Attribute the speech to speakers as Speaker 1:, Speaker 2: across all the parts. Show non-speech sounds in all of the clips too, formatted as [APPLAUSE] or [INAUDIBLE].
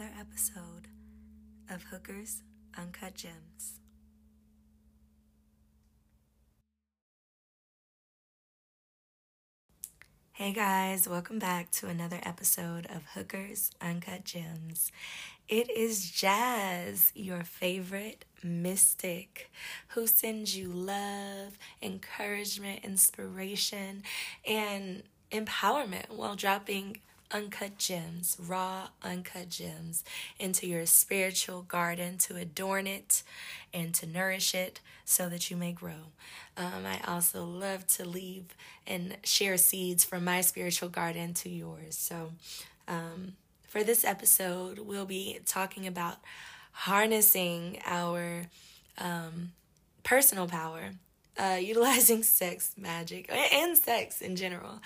Speaker 1: another episode of Hookers Uncut Gems. Hey guys, welcome back to another episode of Hookers Uncut Gems. It is Jas, your favorite mystic, who sends you love, encouragement, inspiration, and empowerment while dropping uncut gems, raw, uncut gems into your spiritual garden to adorn it and to nourish it so that you may grow. Um, I also love to leave and share seeds from my spiritual garden to yours. So, um, for this episode, we'll be talking about harnessing our um, personal power uh, [LAUGHS] utilizing sex magic and sex in general.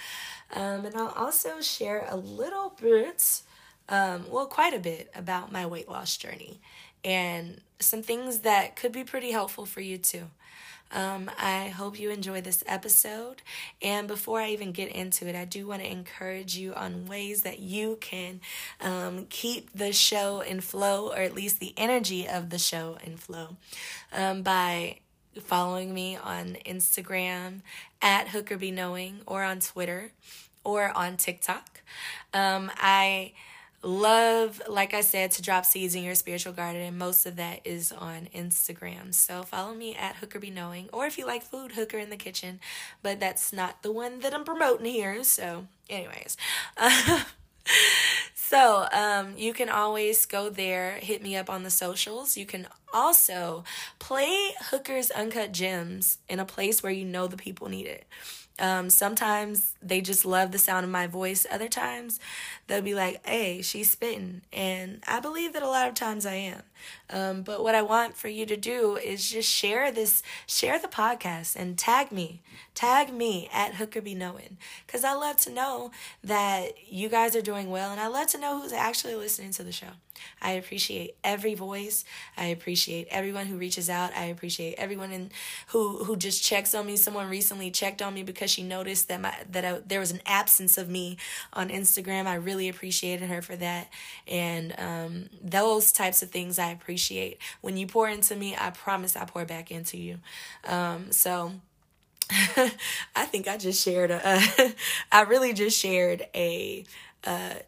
Speaker 1: Um, and I'll also share a little bit, um, well, quite a bit about my weight loss journey and some things that could be pretty helpful for you too. Um, I hope you enjoy this episode. And before I even get into it, I do want to encourage you on ways that you can um, keep the show in flow, or at least the energy of the show in flow, um, by following me on Instagram at Hooker Be Knowing or on Twitter or on TikTok. Um, I love, like I said, to drop seeds in your spiritual garden, and most of that is on Instagram. So follow me at Hooker Be Knowing, or if you like food, Hooker in the Kitchen, but that's not the one that I'm promoting here. So, anyways. [LAUGHS] So, um, you can always go there, hit me up on the socials. You can also play Hookers Uncut Gems in a place where you know the people need it. Um, sometimes they just love the sound of my voice. Other times they'll be like, hey, she's spitting. And I believe that a lot of times I am. Um, but what I want for you to do is just share this, share the podcast and tag me. Tag me at Hooker Be Knowing. Because I love to know that you guys are doing well. And I love to know who's actually listening to the show. I appreciate every voice. I appreciate everyone who reaches out. I appreciate everyone in, who who just checks on me. Someone recently checked on me because she noticed that my that I, there was an absence of me on Instagram. I really appreciated her for that, and um, those types of things I appreciate. When you pour into me, I promise I pour back into you. Um, so. [LAUGHS] I think I just shared a, uh, [LAUGHS] I really just shared a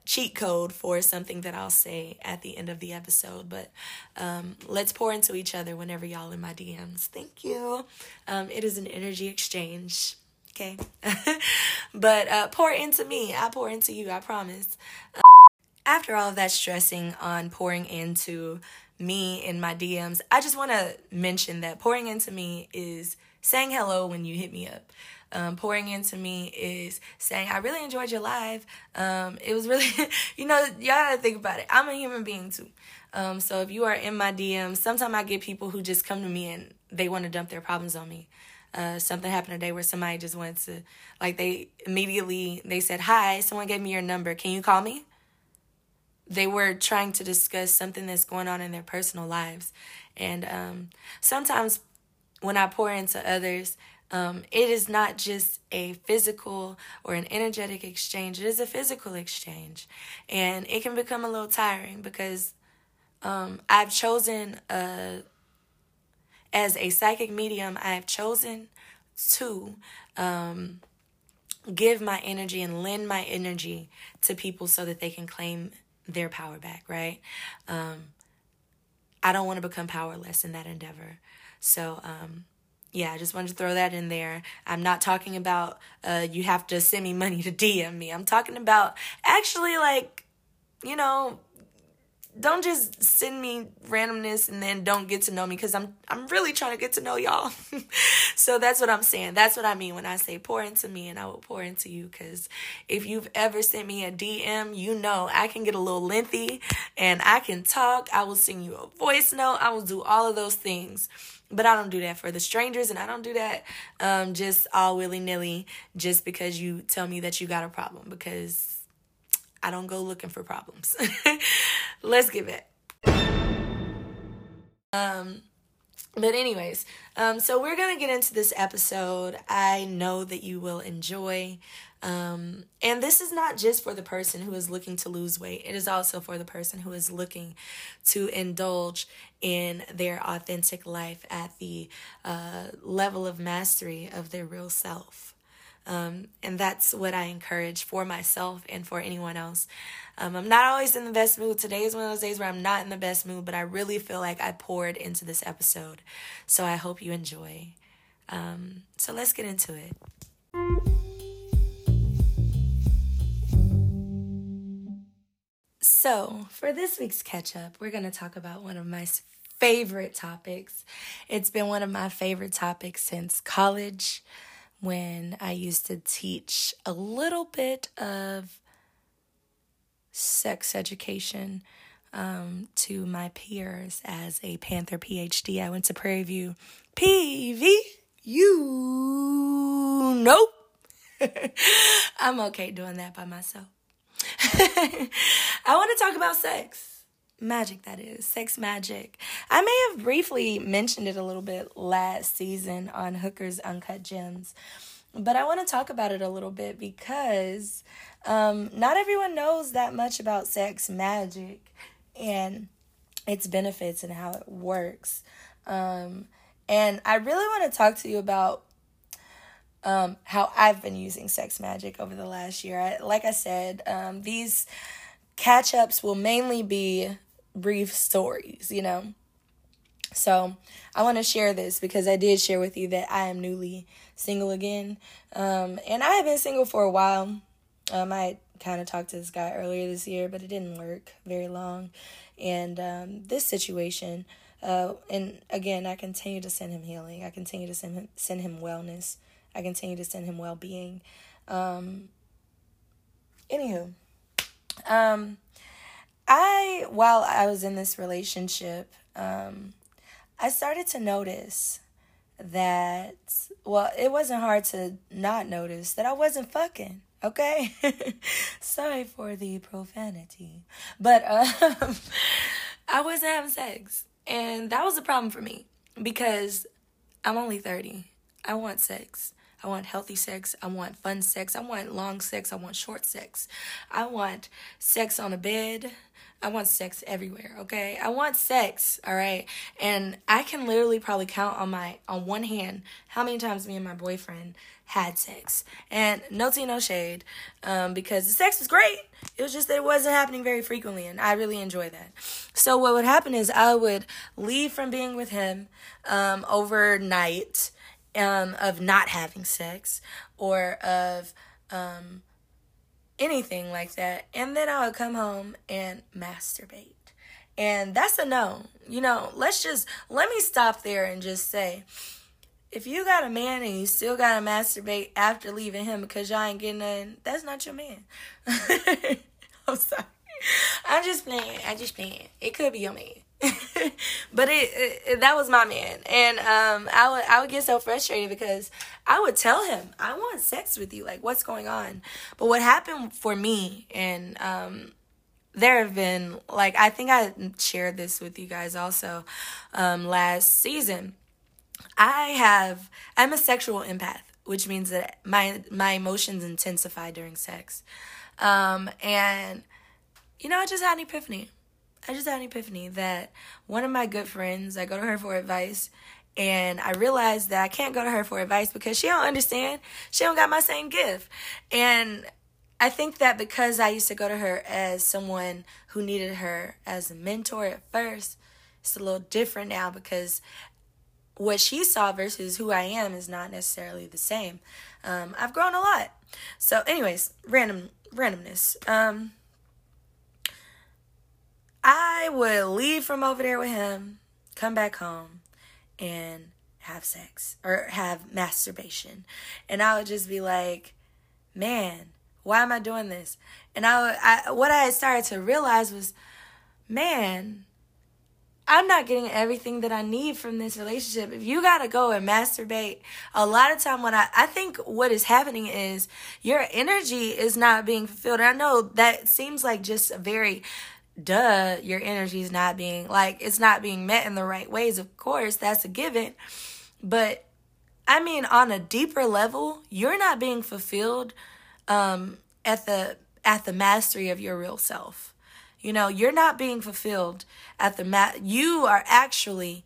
Speaker 1: cheat code for something that I'll say at the end of the episode. But um, let's pour into each other whenever y'all in my DMs. Thank you. Um, it is an energy exchange. Okay. [LAUGHS] but uh, pour into me. I pour into you. I promise. Uh, after all of that stressing on pouring into me in my DMs, I just want to mention that pouring into me is saying hello when you hit me up um, pouring into me is saying, I really enjoyed your live. Um, it was really, [LAUGHS] you know, y'all gotta think about it. I'm a human being too. Um, so if you are in my DMs, sometimes I get people who just come to me and they want to dump their problems on me. Uh, something happened today where somebody just wanted to, like, they immediately they said, "Hi, someone gave me your number. Can you call me?" They were trying to discuss something that's going on in their personal lives, and um, sometimes when I pour into others, um, it is not just a physical or an energetic exchange, it is a physical exchange. And it can become a little tiring because um, I've chosen, uh, as a psychic medium, I've chosen to um, give my energy and lend my energy to people so that they can claim their power back, right? Um, I don't want to become powerless in that endeavor. So, um, yeah, I just wanted to throw that in there. I'm not talking about uh, you have to send me money to DM me. I'm talking about actually like, you know, don't just send me randomness and then don't get to know me because I'm I'm really trying to get to know y'all. [LAUGHS] so that's what I'm saying. That's what I mean when I say pour into me and I will pour into you because if you've ever sent me a DM, you know I can get a little lengthy and I can talk. I will send you a voice note. I will do all of those things. But I don't do that for the strangers, and I don't do that um, just all willy nilly just because you tell me that you got a problem because I don't go looking for problems. [LAUGHS] Let's give it. Um, but anyways um, so we're gonna get into this episode i know that you will enjoy um, and this is not just for the person who is looking to lose weight it is also for the person who is looking to indulge in their authentic life at the uh, level of mastery of their real self um, and that's what I encourage for myself and for anyone else. Um, I'm not always in the best mood. Today is one of those days where I'm not in the best mood, but I really feel like I poured into this episode. So I hope you enjoy. Um, so let's get into it. So, for this week's catch up, we're going to talk about one of my favorite topics. It's been one of my favorite topics since college when I used to teach a little bit of sex education um, to my peers as a Panther PhD. I went to Prairie View. PV, you nope. [LAUGHS] I'm okay doing that by myself. [LAUGHS] I want to talk about sex magic that is sex magic. I may have briefly mentioned it a little bit last season on hookers uncut gems but i want to talk about it a little bit because um, not everyone knows that much about sex magic and its benefits and how it works. Um, and i really want to talk to you about um, how i've been using sex magic over the last year. I, like i said um, these catch ups will mainly be brief stories, you know. So I want to share this because I did share with you that I am newly single again. Um, and I have been single for a while. Um, I kind of talked to this guy earlier this year, but it didn't work very long. And um, this situation, uh, and again, I continue to send him healing. I continue to send him send him wellness. I continue to send him well being. Um, anywho, um, I, while I was in this relationship, um, I started to notice that, well, it wasn't hard to not notice that I wasn't fucking. Okay, [LAUGHS] sorry for the profanity, but um, [LAUGHS] I wasn't having sex, and that was a problem for me because I'm only thirty. I want sex. I want healthy sex. I want fun sex. I want long sex. I want short sex. I want sex on a bed. I want sex everywhere, okay? I want sex, all right? And I can literally probably count on my on one hand how many times me and my boyfriend had sex. And no tea, no shade, um, because the sex was great. It was just that it wasn't happening very frequently, and I really enjoy that. So what would happen is I would leave from being with him um, overnight um, of not having sex or of um, anything like that. And then I would come home and masturbate. And that's a no. You know, let's just, let me stop there and just say, if you got a man and you still gotta masturbate after leaving him because y'all ain't getting none, that's not your man. [LAUGHS] I'm sorry. I'm just playing. I just playing. It could be your man. [LAUGHS] but it, it, that was my man, and um, I would I would get so frustrated because I would tell him I want sex with you, like what's going on. But what happened for me, and um, there have been like I think I shared this with you guys also um, last season. I have I'm a sexual empath, which means that my my emotions intensify during sex, um, and you know I just had an epiphany I just had an epiphany that one of my good friends, I go to her for advice, and I realized that I can't go to her for advice because she don't understand. She don't got my same gift. And I think that because I used to go to her as someone who needed her as a mentor at first, it's a little different now because what she saw versus who I am is not necessarily the same. Um, I've grown a lot. So, anyways, random randomness. Um, I would leave from over there with him, come back home, and have sex or have masturbation. And I would just be like, man, why am I doing this? And I, I what I started to realize was, man, I'm not getting everything that I need from this relationship. If you gotta go and masturbate, a lot of time when I, I think what is happening is your energy is not being fulfilled. And I know that seems like just a very duh, your energy is not being like it's not being met in the right ways. Of course, that's a given. But I mean, on a deeper level, you're not being fulfilled um, at the at the mastery of your real self. You know, you're not being fulfilled at the mat. You are actually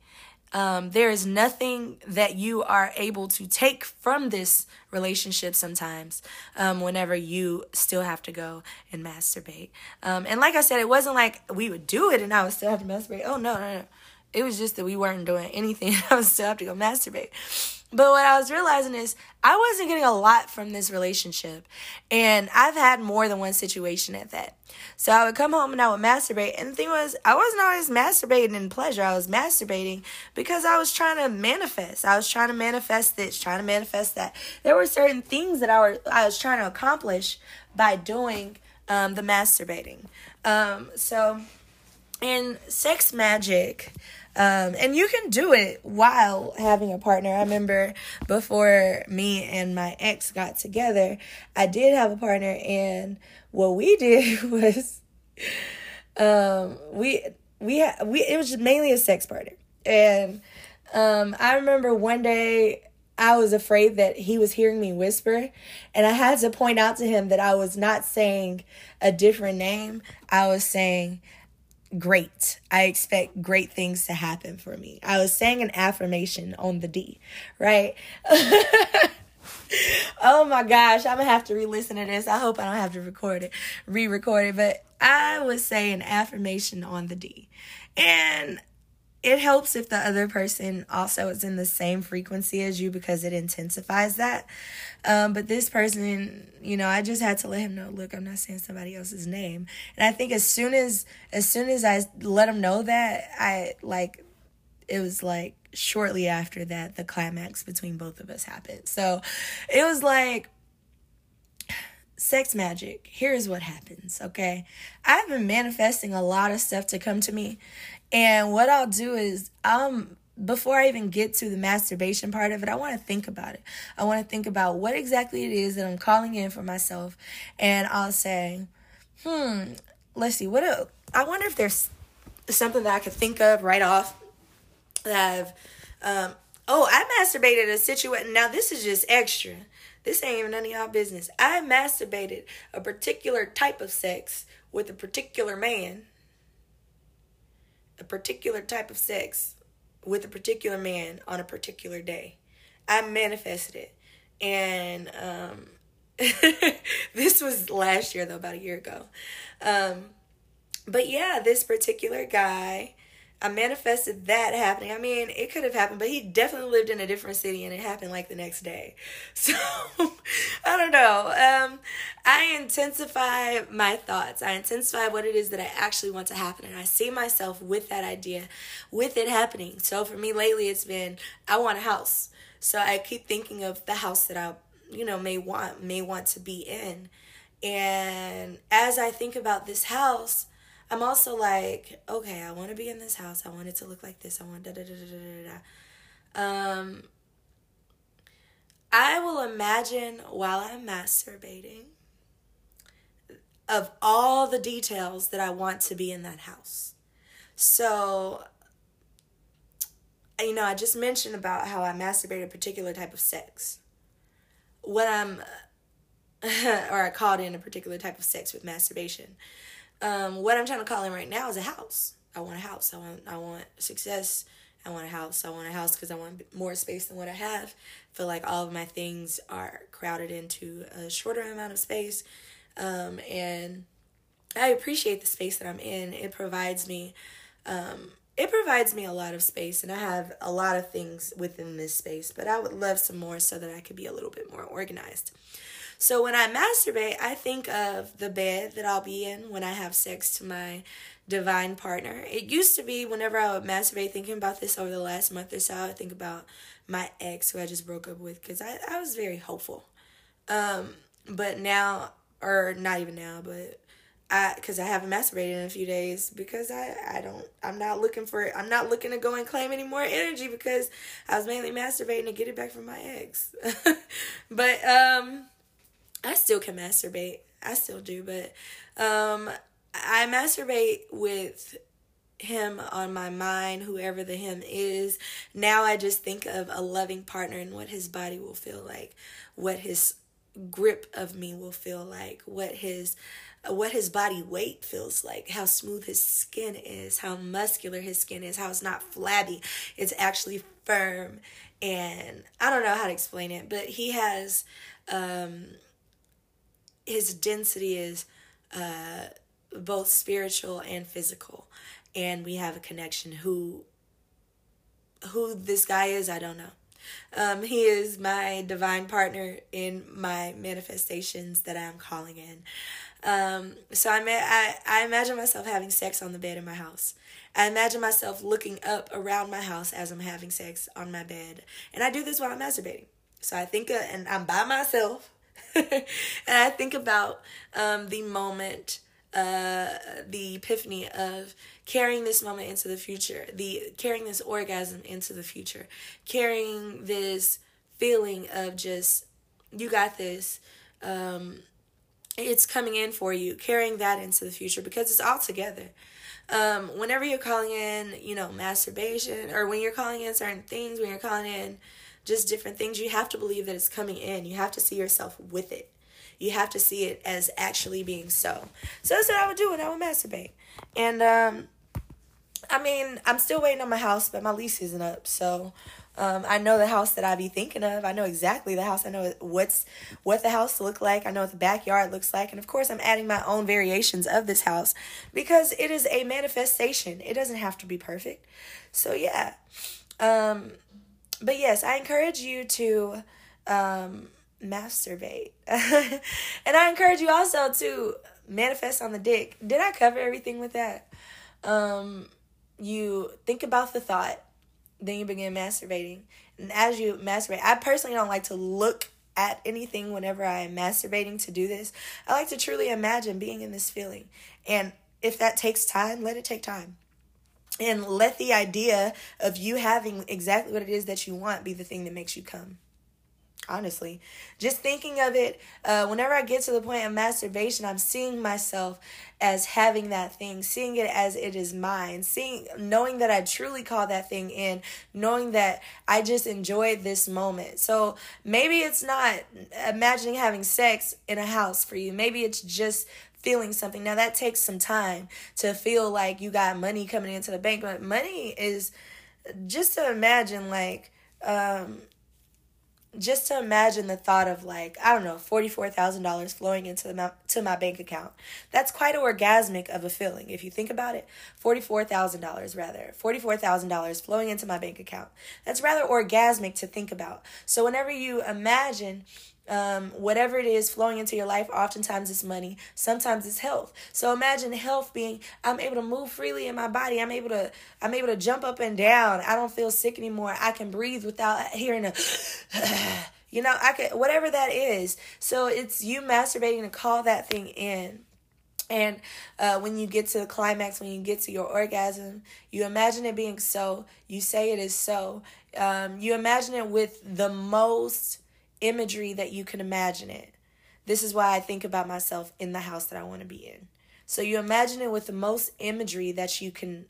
Speaker 1: um, there is nothing that you are able to take from this relationship sometimes um, whenever you still have to go and masturbate. Um, and like I said, it wasn't like we would do it and I would still have to masturbate. Oh, no, no, no. It was just that we weren't doing anything. [LAUGHS] I would still have to go masturbate. But what I was realizing is I wasn't getting a lot from this relationship. And I've had more than one situation at that. So I would come home and I would masturbate. And the thing was, I wasn't always masturbating in pleasure. I was masturbating because I was trying to manifest. I was trying to manifest this, trying to manifest that. There were certain things that I, were, I was trying to accomplish by doing um, the masturbating. Um, so in sex magic, um, and you can do it while having a partner. I remember before me and my ex got together, I did have a partner, and what we [LAUGHS] did was, um, we we we it was just mainly a sex partner, and um, I remember one day I was afraid that he was hearing me whisper, and I had to point out to him that I was not saying a different name. I was saying great. I expect great things to happen for me. I was saying an affirmation on the D, right? [LAUGHS] oh my gosh, I'm gonna have to re listen to this. I hope I don't have to record it, re record it, but I would say an affirmation on the D. And it helps if the other person also is in the same frequency as you because it intensifies that. Um, but this person, you know, I just had to let him know, look, I'm not saying somebody else's name. And I think as soon as as soon as I let him know that, I like it was like shortly after that the climax between both of us happened. So it was like sex magic. Here's what happens, okay? I've been manifesting a lot of stuff to come to me. And what I'll do is um before I even get to the masturbation part of it, I want to think about it. I want to think about what exactly it is that I'm calling in for myself. And I'll say, hmm, let's see, what I wonder if there's something that I could think of right off that I've, um, oh, I masturbated a situation. Now, this is just extra. This ain't even none of y'all business. I masturbated a particular type of sex with a particular man. A particular type of sex with a particular man on a particular day. I manifested it. And um, [LAUGHS] this was last year, though, about a year ago. Um, but yeah, this particular guy I manifested that happening. I mean, it could have happened, but he definitely lived in a different city and it happened like the next day. [LAUGHS] So, I don't know. Um, I intensify my thoughts. I intensify what it is that I actually want to happen. And I see myself with that idea, with it happening. So, for me lately, it's been I want a house. So, I keep thinking of the house that I, you know, may want, may want to be in. And as I think about this house, I'm also like, okay, I want to be in this house. I want it to look like this. I want da da da da da da da. Um, I will imagine while I'm masturbating of all the details that I want to be in that house. So, you know, I just mentioned about how I masturbate a particular type of sex. When I'm, [LAUGHS] or I called in a particular type of sex with masturbation um, what I'm trying to call in right now is a house. I want a house. I want I want success. I want a house. I want a house because I want more space than what I have. I feel like all of my things are crowded into a shorter amount of space. Um, and I appreciate the space that I'm in. It provides me um, it provides me a lot of space and I have a lot of things within this space, but I would love some more so that I could be a little bit more organized. So when I masturbate, I think of the bed that I'll be in when I have sex to my divine partner. It used to be whenever I would masturbate, thinking about this over the last month or so, I would think about my ex who I just broke up with because I, I was very hopeful. Um, but now, or not even now, but I because I haven't masturbated in a few days because I I don't I'm not looking for I'm not looking to go and claim any more energy because I was mainly masturbating to get it back from my ex. [LAUGHS] but um still can masturbate. I still do, but um I masturbate with him on my mind, whoever the him is. Now I just think of a loving partner and what his body will feel like, what his grip of me will feel like, what his what his body weight feels like, how smooth his skin is, how muscular his skin is, how it's not flabby, it's actually firm. And I don't know how to explain it, but he has um his density is uh both spiritual and physical. And we have a connection. Who who this guy is i don't know. Um, he is my divine partner in my manifestations that i'm calling in. Um, so I, I, I imagine myself having sex on the bed in my house. I imagine myself looking up around my house as i'm having sex on my bed. And i do this while i'm masturbating. So i think uh, and i'm by myself [LAUGHS] and i think about um, the moment uh, the epiphany of carrying this moment into the future, the carrying this orgasm into the future, carrying this feeling of just you got this. Um, it's coming in for you, carrying that into the future because it's all together. Um, whenever you're calling in, you know, masturbation, or when you're calling in certain things, when you're calling in just different things, you have to believe that it's coming in. You have to see yourself with it you have to see it as actually being so. So that's what I would do when I would masturbate. And um, I mean, I'm still waiting on my house, but my lease isn't up. So um, I know the house that I be thinking of. I know exactly the house. I know what's what the house look like. I know what the backyard looks like, and of course, I'm adding my own variations of this house because it is a manifestation. It doesn't have to be perfect. So yeah, um, but yes, I encourage you to um, masturbate. [LAUGHS] and I encourage you also to manifest on the dick. Did I cover everything with that? Um, you think about the thought, then you begin masturbating. And as you masturbate, I personally don't like to look at anything whenever I am masturbating to do this. I like to truly imagine being in this feeling. And if that takes time, let it take time. And let the idea of you having exactly what it is that you want be the thing that makes you come. Honestly just thinking of it uh, whenever i get to the point of masturbation i'm seeing myself as having that thing seeing it as it is mine seeing knowing that i truly call that thing in knowing that i just enjoyed this moment. So maybe it's not imagining having sex in a house for you. Maybe it's just feeling something now that takes some time to feel like you got money coming into the bank but money is just to imagine like um just to imagine the thought of like I don't know forty four thousand dollars flowing into the to my bank account. That's quite orgasmic of a feeling if you think about it. Forty four thousand dollars rather forty four thousand dollars flowing into my bank account. That's rather orgasmic to think about. So whenever you imagine um, whatever it is flowing into your life, oftentimes it's money, sometimes it's health. So imagine health being I'm able to move freely in my body. I'm able to I'm able to jump up and down. I don't feel sick anymore. I can breathe without hearing a [SIGHS] you know, I could whatever that is. So it's you masturbating to call that thing in. And uh, when you get to the climax, when you get to your orgasm, you imagine it being so. You say it is so. Um, you imagine it with the most imagery that you can imagine it. This is why I think about myself in the house that I want to be in. So you imagine it with the most imagery that you can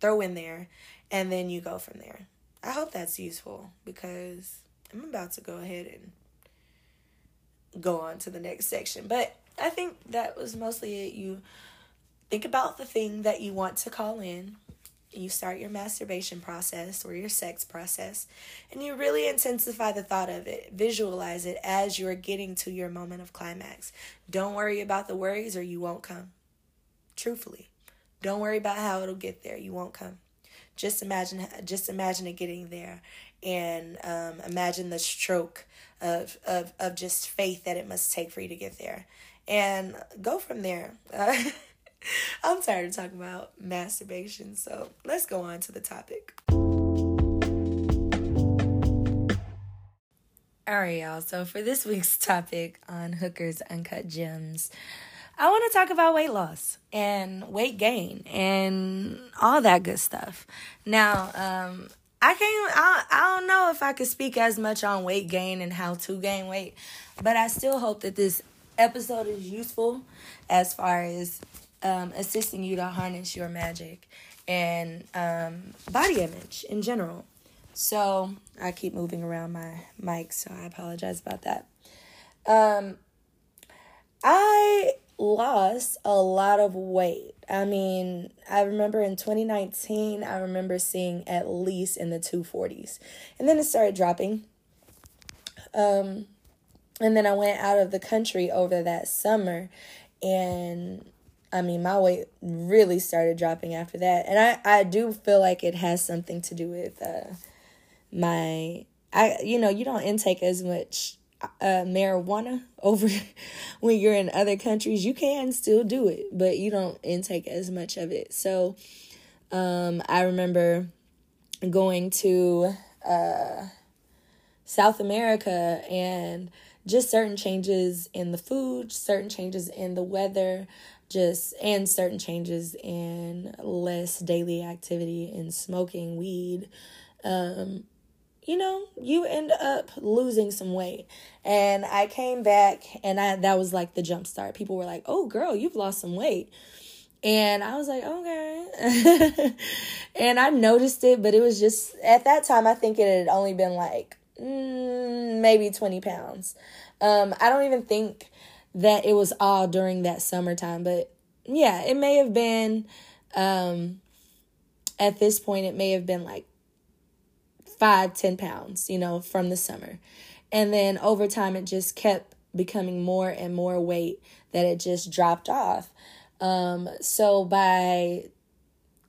Speaker 1: throw in there, and then you go from there. I hope that's useful because I'm about to go ahead and go on to the next section. But I think that was mostly it. You think about the thing that you want to call in you start your masturbation process or your sex process and you really intensify the thought of it visualize it as you're getting to your moment of climax. Don't worry about the worries or you won't come. Truthfully. Don't worry about how it'll get there. You won't come. Just imagine just imagine it getting there and um, imagine the stroke of, of of just faith that it must take for you to get there. And go from there. uh, [LAUGHS] [LAUGHS] I'm tired of talking about masturbation, so let's go on to the topic. All right, y'all. So for this week's [LAUGHS] topic on Hooker's Uncut Gems, I want to talk about weight loss and weight gain and all that good stuff. Now, um, I can't. I, I don't know if I could speak as much on weight gain and how to gain weight, but I still hope that this episode is useful as far as um, assisting you to harness your magic and um, body image in general. So I keep moving around my mic, so I apologize about that. Um, I lost a lot of weight. I mean, I remember in 2019, I remember seeing at least in the 240s. And then it started dropping. Um, and then I went out of the country over that summer and I mean, my weight really started dropping after that. And I, I do feel like it has something to do with uh, my, I you know, you don't intake as much uh, marijuana [LAUGHS] over when you're in other countries. You can still do it, but you don't intake as much of it. So um, I remember going to uh, South America and just certain changes in the food, certain changes in the weather, just and certain changes in less daily activity in smoking weed. Um, you know, you end up losing some weight. And I came back and I that was like the jump start. People were like, "Oh, girl, you've lost some weight." And I was like, "Okay." [LAUGHS] and I noticed it, but it was just at that time I think it had only been like mm, maybe 20 pounds. Um I don't even think that it was all during that summertime, but yeah, it may have been um at this point it may have been like five, ten pounds, you know, from the summer. And then over time, it just kept becoming more and more weight that it just dropped off. Um, so by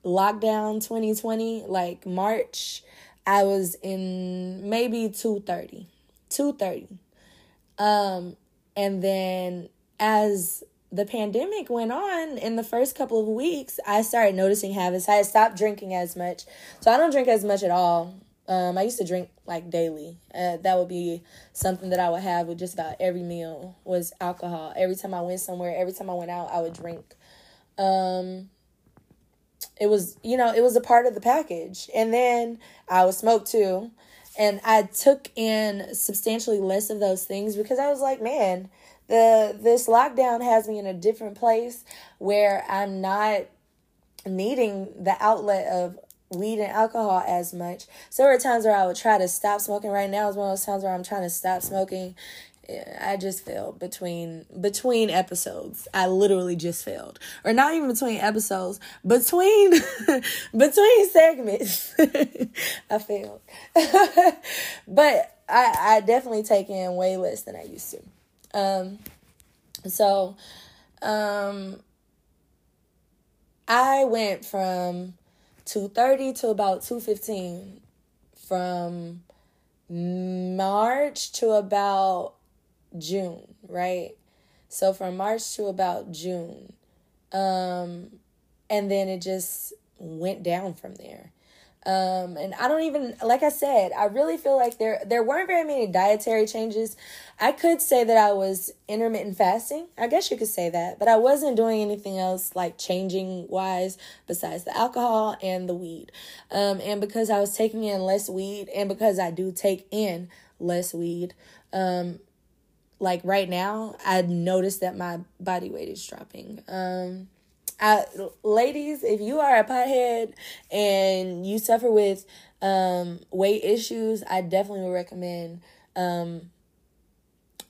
Speaker 1: lockdown 2020, like March, I was in maybe 230. 230. Um, and then as the pandemic went on in the first couple of weeks, I started noticing habits. I had stopped drinking as much. So I don't drink as much at all um, I used to drink like daily. Uh, that would be something that I would have with just about every meal was alcohol. Every time I went somewhere, every time I went out, I would drink. Um, it was, you know, it was a part of the package. And then I would smoke too. And I took in substantially less of those things because I was like, man, the this lockdown has me in a different place where I'm not needing the outlet of weed and alcohol as much. So there were times where I would try to stop smoking. Right now is one of those times where I'm trying to stop smoking. I just failed between between episodes. I literally just failed, or not even between episodes, between [LAUGHS] between segments. [LAUGHS] I failed, [LAUGHS] but I I definitely take in way less than I used to. Um, so, um, I went from 2.30 to about 2.15 from march to about june right so from march to about june um and then it just went down from there um, and I don't even like I said, I really feel like there there weren't very many dietary changes. I could say that I was intermittent fasting. I guess you could say that, but I wasn't doing anything else like changing wise besides the alcohol and the weed. Um, and because I was taking in less weed and because I do take in less weed, um, like right now, I noticed that my body weight is dropping. Um, I, ladies, if you are a pothead and you suffer with um, weight issues, I definitely would recommend um,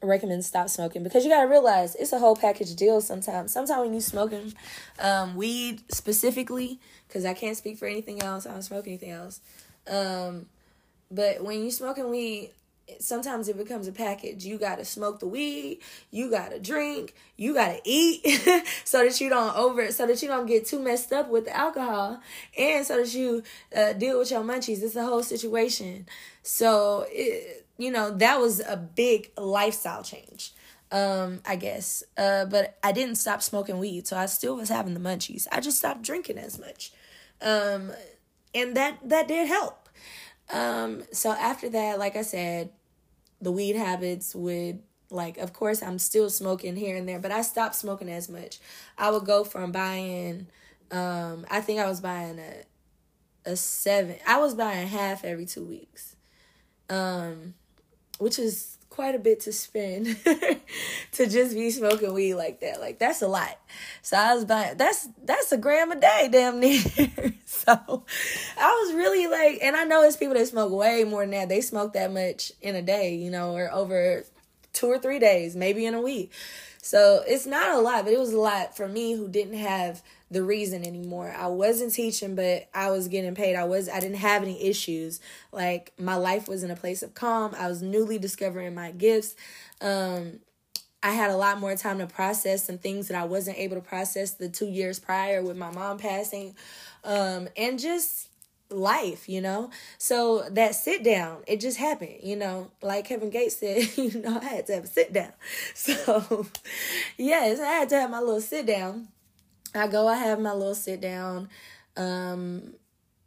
Speaker 1: recommend stop smoking because you gotta realize it's a whole package deal. Sometimes, sometimes when you smoking um, weed specifically, because I can't speak for anything else. I don't smoke anything else. Um, but when you smoking weed, sometimes it becomes a package. You got to smoke the weed, you got to drink, you got to eat [LAUGHS] so that you don't over so that you don't get too messed up with the alcohol and so that you uh, deal with your munchies. It's a whole situation. So, it, you know, that was a big lifestyle change. Um, I guess. Uh, but I didn't stop smoking weed, so I still was having the munchies. I just stopped drinking as much. Um, and that that did help. Um, so after that, like I said, the weed habits would like of course I'm still smoking here and there, but I stopped smoking as much. I would go from buying um I think I was buying a a 7. I was buying half every 2 weeks. Um which is quite a bit to spend [LAUGHS] to just be smoking weed like that. Like that's a lot. So I was buying that's that's a gram a day, damn near. [LAUGHS] so I was really like and I know it's people that smoke way more than that. They smoke that much in a day, you know, or over two or three days, maybe in a week. So it's not a lot, but it was a lot for me who didn't have the reason anymore. I wasn't teaching, but I was getting paid. I was I didn't have any issues. Like my life was in a place of calm. I was newly discovering my gifts. Um I had a lot more time to process some things that I wasn't able to process the 2 years prior with my mom passing. Um and just life, you know? So that sit down, it just happened, you know? Like Kevin Gates said, [LAUGHS] you know, I had to have a sit down. [LAUGHS] So, [LAUGHS] yes, I had to have my little sit down. I go, I have my little sit down. Um,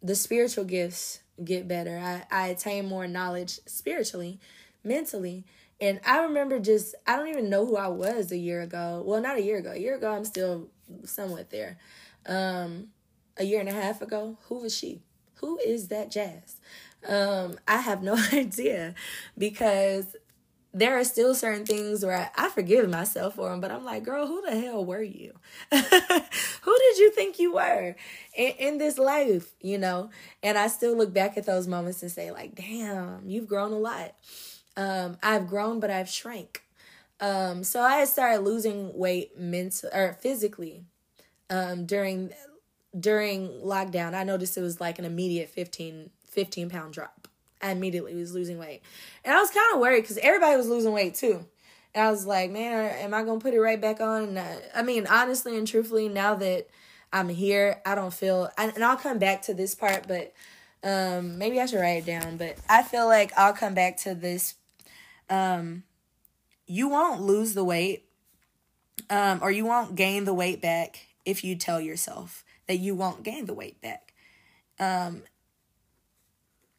Speaker 1: the spiritual gifts get better. I, I attain more knowledge spiritually, mentally. And I remember just, I don't even know who I was a year ago. Well, not a year ago. A year ago, I'm still somewhat there. Um, a year and a half ago, who was she? who is that Jas? Um, I have no [LAUGHS] idea because there are still certain things where I, I forgive myself for them, but I'm like, girl, who the hell were you? [LAUGHS] who did you think you were in, in this life, you know? And I still look back at those moments and say, like, damn, you've grown a lot. Um, I've grown, but I've shrank. Um, so I started losing weight mental or physically um, during during lockdown, I noticed it was like an immediate 15, 15 pound drop. I immediately was losing weight. And I was kind of worried because everybody was losing weight too. And I was like, man, am I going to put it right back on? And I, I mean, honestly and truthfully, now that I'm here, I don't feel, and I'll come back to this part, but um, maybe I should write it down. But I feel like I'll come back to this. Um, you won't lose the weight um, or you won't gain the weight back if you tell yourself that you won't gain the weight back. Um,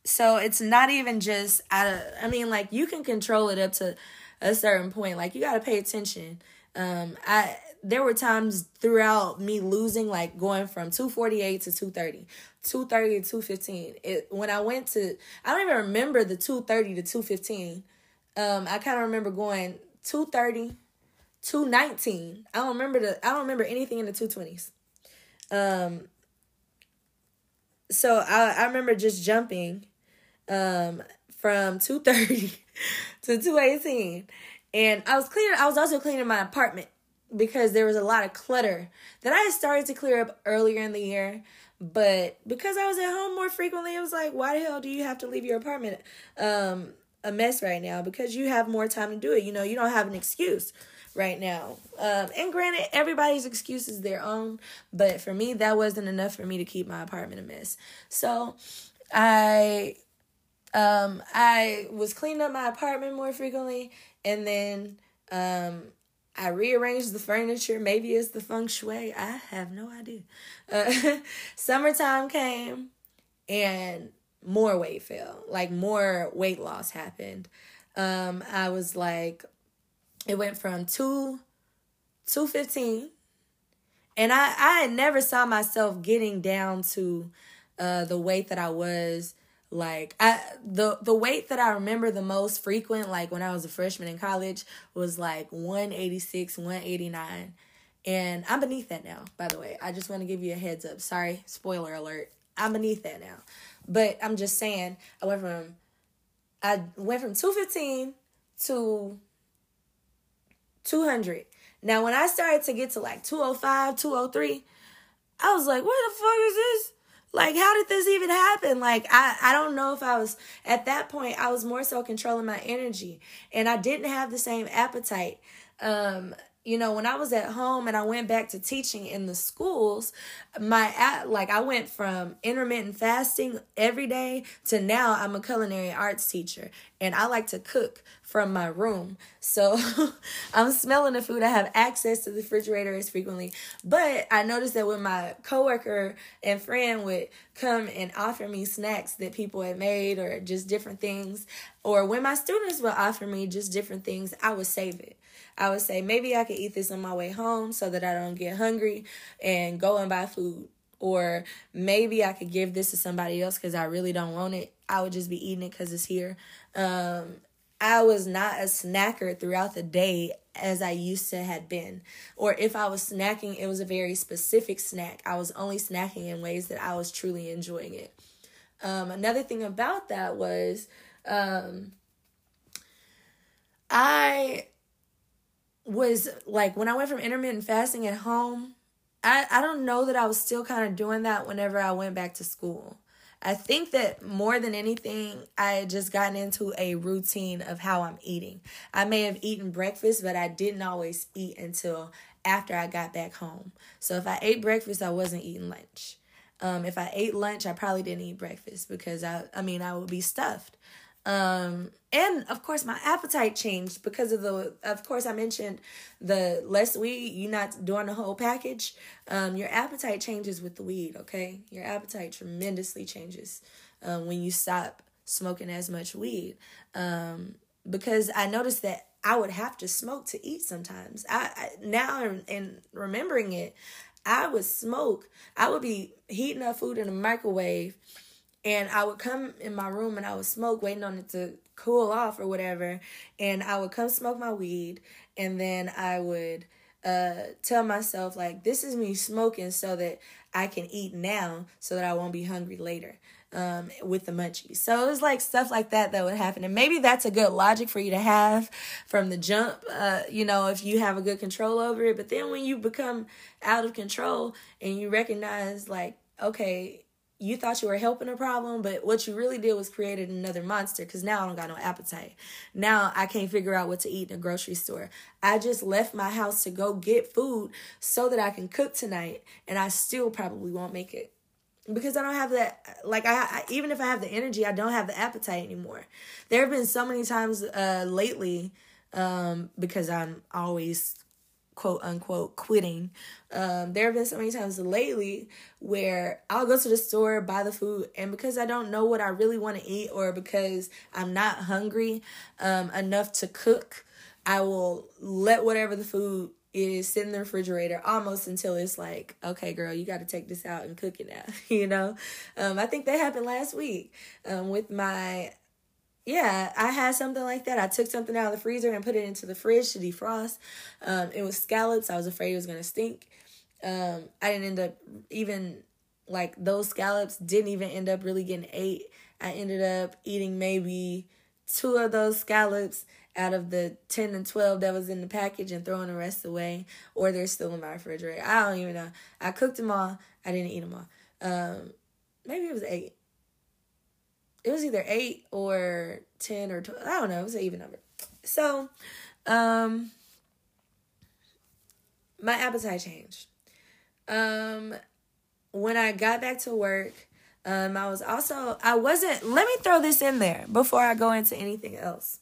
Speaker 1: so it's not even just out of, I mean, like you can control it up to a certain point. Like you got to pay attention. Um, I, there were times throughout me losing, like going from 248 to 230, 230 to 215. It, when I went to, I don't even remember the 230 to 215. Um, I kind of remember going 230, 219. I don't remember the, I don't remember anything in the 220s. Um, so I, I remember just jumping um, from 230 [LAUGHS] to 218. And I was cleaning, I was also cleaning my apartment because there was a lot of clutter that I started to clear up earlier in the year. But because I was at home more frequently, it was like, why the hell do you have to leave your apartment um, a mess right now? Because you have more time to do it. You know, you don't have an excuse right now. Um, and granted, everybody's excuse is their own, but for me, that wasn't enough for me to keep my apartment a mess. So I um I was cleaning up my apartment more frequently and then um I rearranged the furniture. Maybe it's the feng shui. I have no idea. Uh, [LAUGHS] summertime came and more weight fell. Like more weight loss happened. Um, I was like, it went from two, two fifteen, and I I never saw myself getting down to uh the weight that I was like I the the weight that I remember the most frequent like when I was a freshman in college was like 186 189 and I'm beneath that now by the way. I just want to give you a heads up. Sorry spoiler alert. I'm beneath that now. But I'm just saying I went from I went from 215 to 200. Now, when I started to get to like 205, 203, I was like, what the fuck is this? Like, how did this even happen? Like, I, I don't know if I was, at that point, I was more so controlling my energy and I didn't have the same appetite. Um, you know, when I was at home and I went back to teaching in the schools, my like I went from intermittent fasting every day to now I'm a culinary arts teacher and I like to cook from my room. So [LAUGHS] I'm smelling the food. I have access to the refrigerator as frequently. But I noticed that when my coworker and friend would come and offer me snacks that people had made or just different things, or when my students would offer me just different things, I would save it. I would say maybe I could eat this on my way home so that I don't get hungry and go and buy food. Or maybe I could give this to somebody else because I really don't want it. I would just be eating it because it's here. Um, I was not a snacker throughout the day as I used to had been. Or if I was snacking, it was a very specific snack. I was only snacking in ways that I was truly enjoying it. Um, another thing about that was um, I was like when I went from intermittent fasting at home, I, I don't know that I was still kind of doing that whenever I went back to school. I think that more than anything, I had just gotten into a routine of how I'm eating. I may have eaten breakfast, but I didn't always eat until after I got back home. So if I ate breakfast, I wasn't eating lunch. Um, if I ate lunch, I probably didn't eat breakfast because I, I mean, I would be stuffed. Um, and of course, my appetite changed because of the, of course, I mentioned the less weed, you're not doing the whole package. Um, your appetite changes with the weed, okay? Your appetite tremendously changes um, when you stop smoking as much weed. Um, because I noticed that I would have to smoke to eat sometimes. I, I now and remembering it, I would smoke. I would be heating up food in a microwave and I would come in my room and I would smoke, waiting on it to cool off or whatever. And I would come smoke my weed, and then I would uh, tell myself like, "This is me smoking so that I can eat now, so that I won't be hungry later." Um, with the munchies. So it was like stuff like that that would happen. And maybe that's a good logic for you to have from the jump, uh, you know, if you have a good control over it. But then when you become out of control and you recognize, like, okay, you thought you were helping a problem, but what you really did was created another monster because now I don't got no appetite. Now I can't figure out what to eat in a grocery store. I just left my house to go get food so that I can cook tonight, and I still probably won't make it because I don't have that. Like I, I even if I have the energy, I don't have the appetite anymore. There have been so many times uh, lately um, because I'm always quote unquote quitting. Um, there have been so many times lately where I'll go to the store, buy the food, and because I don't know what I really want to eat or because I'm not hungry um, enough to cook, I will let whatever the food is sit in the refrigerator almost until it's like, okay, girl, you got to take this out and cook it now. [LAUGHS] you know, um, I think that happened last week um, with my yeah, I had something like that. I took something out of the freezer and put it into the fridge to defrost. Um, it was scallops. I was afraid it was gonna stink. Um, I didn't end up even like those scallops didn't even end up really getting ate. I ended up eating maybe two of those scallops out of the 10 and 12 that was in the package and throwing the rest away or they're still in my refrigerator. I don't even know. I cooked them all. I didn't eat them all. Um, maybe it was 8 it was either eight or ten or 12. I don't know. It was an even number. So, um, my appetite changed. Um, when I got back to work, um, I was also I wasn't. Let me throw this in there before I go into anything else,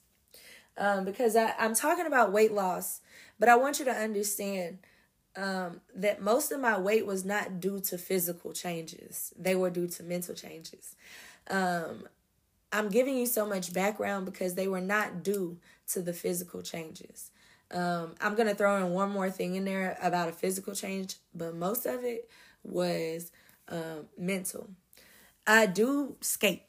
Speaker 1: um, because I, I'm talking about weight loss, but I want you to understand um, that most of my weight was not due to physical changes; they were due to mental changes. Um, I'm giving you so much background because they were not due to the physical changes. Um, I'm gonna throw in one more thing in there about a physical change, but most of it was um, mental. I do skate,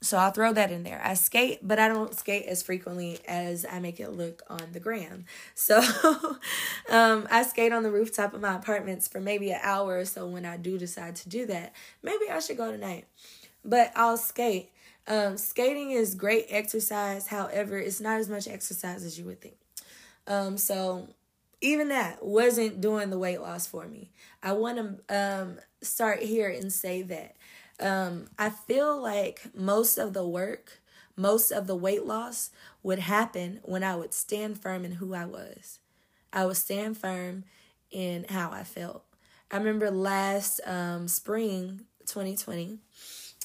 Speaker 1: so I'll throw that in there. I skate, but I don't skate as frequently as I make it look on the gram. So [LAUGHS] um, I skate on the rooftop of my apartments for maybe an hour or so when I do decide to do that. Maybe I should go tonight, but I'll skate um, skating is great exercise. However, it's not as much exercise as you would think. Um, so even that wasn't doing the weight loss for me. I want to um, start here and say that um, I feel like most of the work, most of the weight loss would happen when I would stand firm in who I was. I would stand firm in how I felt. I remember last um, spring, 2020,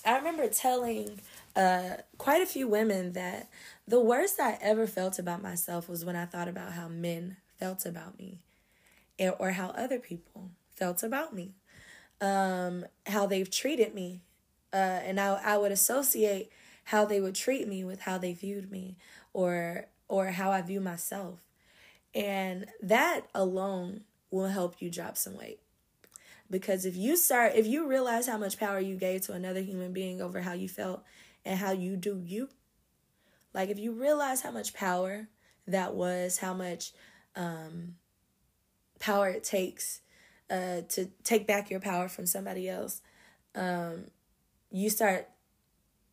Speaker 1: I remember telling uh, quite a few women that the worst I ever felt about myself was when I thought about how men felt about me or how other people felt about me, um, how they've treated me. Uh, and I, I would associate how they would treat me with how they viewed me or or how I view myself. And that alone will help you drop some weight. Because if you start if you realize how much power you gave to another human being over how you felt and how you do you, Like if you realize how much power that was, how much um, power it takes uh, to take back your power from somebody else, um, you start,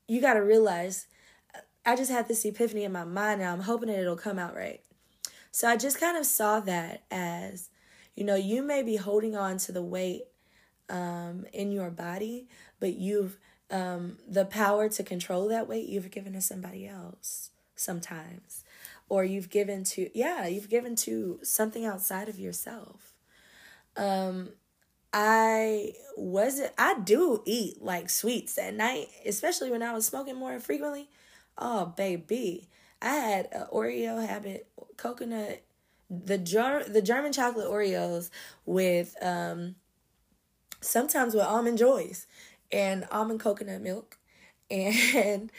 Speaker 1: you got to realize. I just had this epiphany in my mind and I'm hoping that it'll come out right. So I just kind of saw that as, you know, you may be holding on to the weight um, in your body, but you've um, the power to control that weight you've given to somebody else sometimes. Or you've given to yeah you've given to something outside of yourself. Um i wasn't i do eat like sweets at night especially when i was smoking more frequently. Oh baby. I had an oreo habit coconut the ger- the german chocolate oreos with um sometimes with almond joys and almond coconut milk. [LAUGHS] And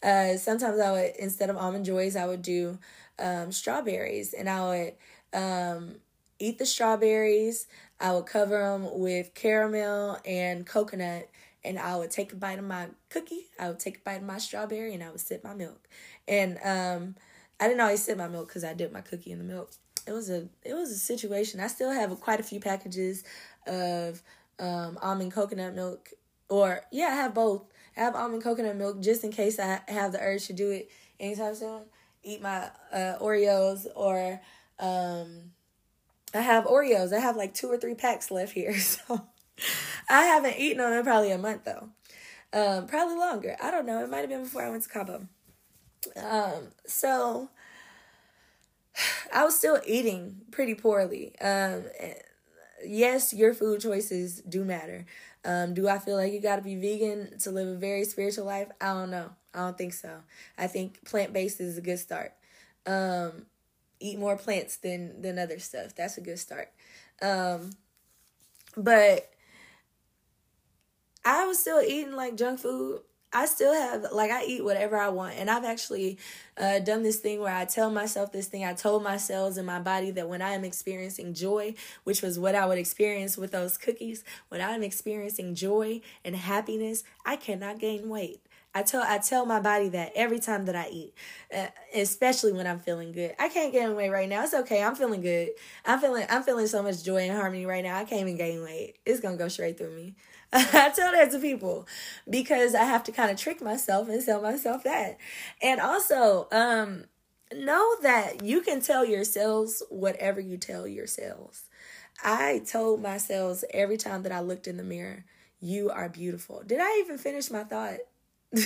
Speaker 1: uh, sometimes I would, instead of almond joys, I would do um, strawberries and I would um, eat the strawberries. I would cover them with caramel and coconut and I would take a bite of my cookie. I would take a bite of my strawberry and I would sip my milk. And um, I didn't always sip my milk because I dipped my cookie in the milk. It was a it was a situation. I still have quite a few packages of um, almond coconut milk or yeah, I have both. I have almond coconut milk just in case I have the urge to do it anytime soon. Eat my uh, Oreos or um, I have Oreos. I have like two or three packs left here, [LAUGHS] so I haven't eaten them in probably a month though. Um, probably longer. I don't know. It might have been before I went to Cabo. Um, so I was still eating pretty poorly. Um, yes, your food choices do matter. Um, do I feel like you got to be vegan to live a very spiritual life? I don't know. I don't think so. I think plant based is a good start. Um, eat more plants than than other stuff. That's a good start. Um, but I was still eating like junk food I still have like I eat whatever I want, and I've actually uh, done this thing where I tell myself this thing. I told my cells in my body that when I am experiencing joy, which was what I would experience with those cookies, when I'm experiencing joy and happiness, I cannot gain weight. I tell I tell my body that every time that I eat, uh, especially when I'm feeling good. I can't gain weight right now. It's okay. I'm feeling good. I'm feeling I'm feeling so much joy and harmony right now. I can't even gain weight. It's gonna go straight through me. [LAUGHS] I tell that to people because I have to kind of trick myself and tell myself that. And also, um, know that you can tell yourselves whatever you tell yourselves. I told myself every time that I looked in the mirror, you are beautiful. Did I even finish my thought? [LAUGHS]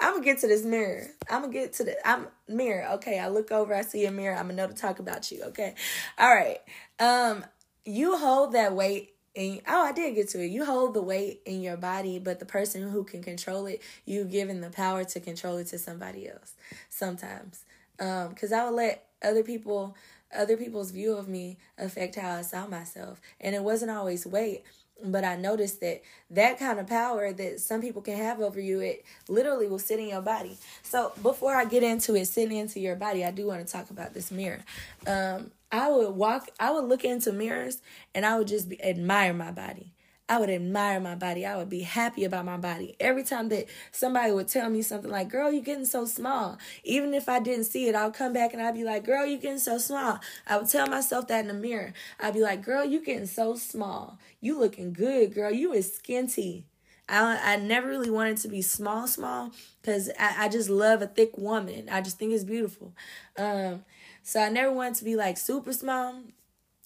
Speaker 1: I'm gonna get to this mirror. I'm gonna get to the I'm mirror. Okay, I look over, I see a mirror. I'm gonna know to talk about you. Okay, all right. Um, you hold that weight and oh i did get to it. You hold the weight in your body but the person who can control it you given the power to control it to somebody else sometimes. Um because i would let other people other people's view of me affect how i saw myself. And it wasn't always weight but i noticed that that kind of power that some people can have over you it literally will sit in your body. So before i get into it sitting into your body i do want to talk about this mirror. Um I would walk, I would look into mirrors and I would just be, admire my body. I would admire my body. I would be happy about my body. Every time that somebody would tell me something like, girl, you're getting so small. Even if I didn't see it, I'll come back and I'd be like, girl, you're getting so small. I would tell myself that in the mirror. I'd be like, girl, you're getting so small. You looking good, girl. You is skinty. I, I never really wanted to be small, small, because I, I just love a thick woman. I just think it's beautiful. Um, so I never wanted to be like super small,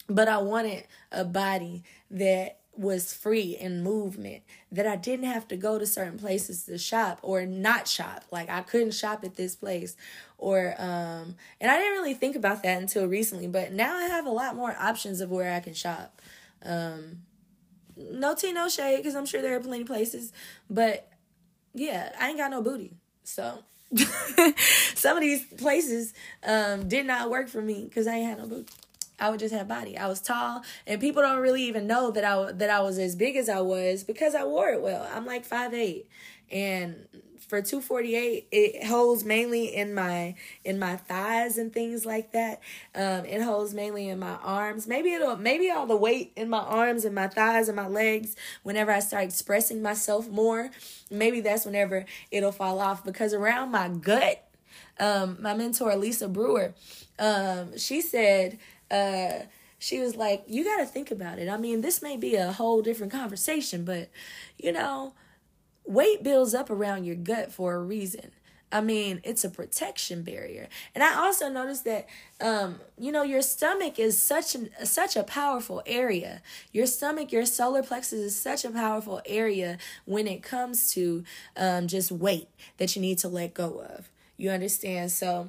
Speaker 1: but I wanted a body that was free in movement that I didn't have to go to certain places to shop or not shop. Like I couldn't shop at this place or um and I didn't really think about that until recently but now I have a lot more options of where I can shop. Um no tea no shade because I'm sure there are plenty places but yeah I ain't got no booty so [LAUGHS] some of these places um, did not work for me because I ain't had no booty. I would just have body. I was tall, and people don't really even know that I that I was as big as I was because I wore it well. I'm like five eight, and for 248 it holds mainly in my in my thighs and things like that. Um it holds mainly in my arms. Maybe it'll maybe all the weight in my arms and my thighs and my legs whenever i start expressing myself more maybe that's whenever it'll fall off. Because around my gut Um, my mentor, Lisa Brewer, um, she said, uh, she was like, You got to think about it. I mean, this may be a whole different conversation, but you know, weight builds up around your gut for a reason. I mean, it's a protection barrier. And I also noticed that um, you know, your stomach is such an such a powerful area. Your stomach, your solar plexus is such a powerful area when it comes to um, just weight that you need to let go of. You understand? So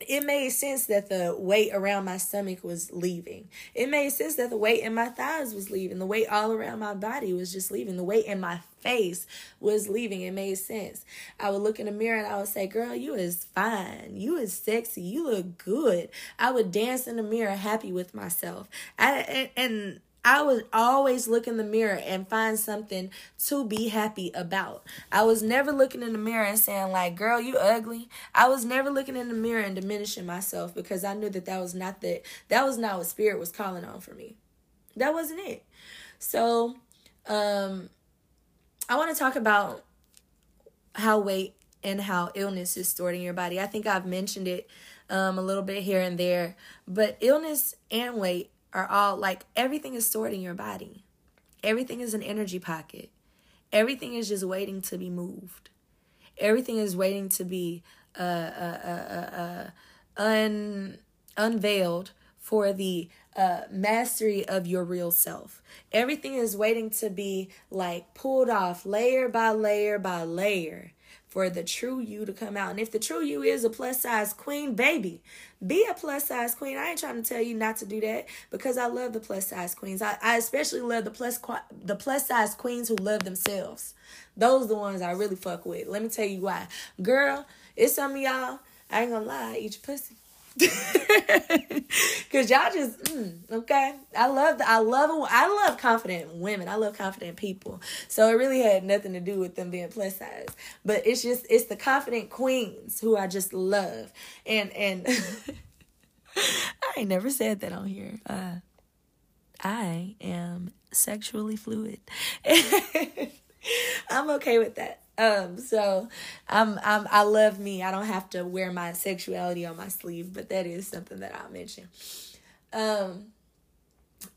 Speaker 1: it made sense that the weight around my stomach was leaving. It made sense that the weight in my thighs was leaving. The weight all around my body was just leaving. The weight in my face was leaving. It made sense. I would look in the mirror and I would say, Girl, you is fine. You is sexy. You look good. I would dance in the mirror happy with myself. I, and, and I would always look in the mirror and find something to be happy about. I was never looking in the mirror and saying like, "Girl, you ugly." I was never looking in the mirror and diminishing myself because I knew that that was not the that was not what spirit was calling on for me. That wasn't it. So, um I want to talk about how weight and how illness is stored in your body. I think I've mentioned it um, a little bit here and there, but illness and weight are all like everything is stored in your body. Everything is an energy pocket. Everything is just waiting to be moved. Everything is waiting to be uh, uh, uh, uh, un, unveiled for the uh, mastery of your real self. Everything is waiting to be like pulled off layer by layer by layer for the true you to come out. And if the true you is a plus size queen, baby, be a plus size queen. I ain't trying to tell you not to do that because I love the plus size queens. I, I especially love the plus the plus size queens who love themselves. Those the ones I really fuck with. Let me tell you why. Girl, it's some of y'all, I ain't gonna lie, eat your pussy. [LAUGHS] Cause y'all just mm, okay. I love I love I love confident women. I love confident people. So it really had nothing to do with them being plus size. But it's just it's the confident queens who I just love. And and [LAUGHS] I ain't never said that on here. Uh I am sexually fluid. [LAUGHS] I'm okay with that. Um, so I'm I'm I love me. I don't have to wear my sexuality on my sleeve, but that is something that I'll mention. Um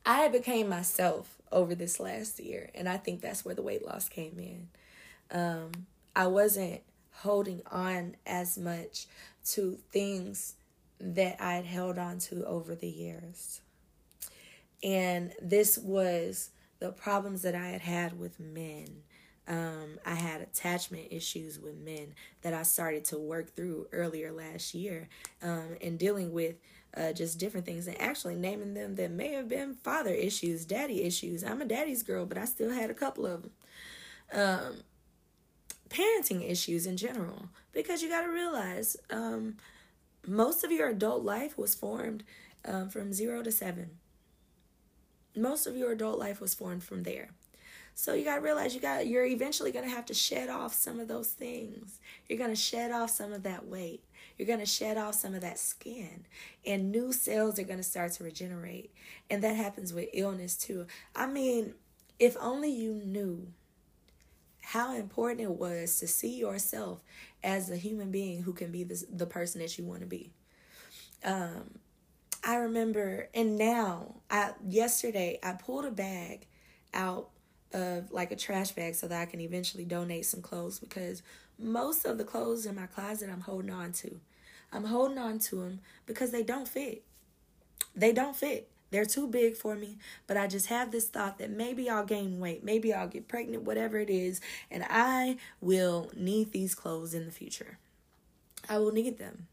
Speaker 1: I became myself over this last year, and I think that's where the weight loss came in. Um, I wasn't holding on as much to things that I'd held on to over the years. And this was the problems that I had had with men um, I had attachment issues with men that I started to work through earlier last year um, and dealing with uh, just different things and actually naming them that may have been father issues, daddy issues. I'm a daddy's girl, but I still had a couple of them. Um, parenting issues in general, because you got to realize um, most of your adult life was formed um, from zero to seven. Most of your adult life was formed from there. So you got to realize you got you're eventually going to have to shed off some of those things. You're going to shed off some of that weight. You're going to shed off some of that skin and new cells are going to start to regenerate. And that happens with illness too. I mean, if only you knew how important it was to see yourself as a human being who can be the, the person that you want to be. Um, I remember, and now, I yesterday I pulled a bag out of like a trash bag so that I can eventually donate some clothes because most of the clothes in my closet I'm holding on to. I'm holding on to them because they don't fit. They don't fit. They're too big for me, but I just have this thought that maybe I'll gain weight, maybe I'll get pregnant, whatever it is, and I will need these clothes in the future. I will need them.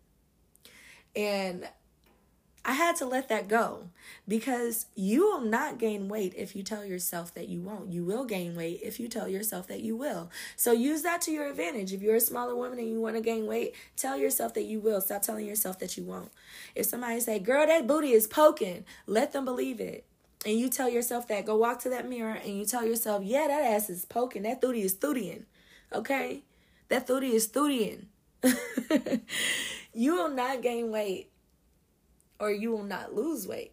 Speaker 1: And I had to let that go because you will not gain weight if you tell yourself that you won't. You will gain weight if you tell yourself that you will. So use that to your advantage. If you're a smaller woman and you want to gain weight, tell yourself that you will. Stop telling yourself that you won't. If somebody say, "Girl, that booty is poking," let them believe it. And you tell yourself that. Go walk to that mirror and you tell yourself, "Yeah, that ass is poking. That booty is thootying." Okay? That booty is thootying. [LAUGHS] you will not gain weight or you will not lose weight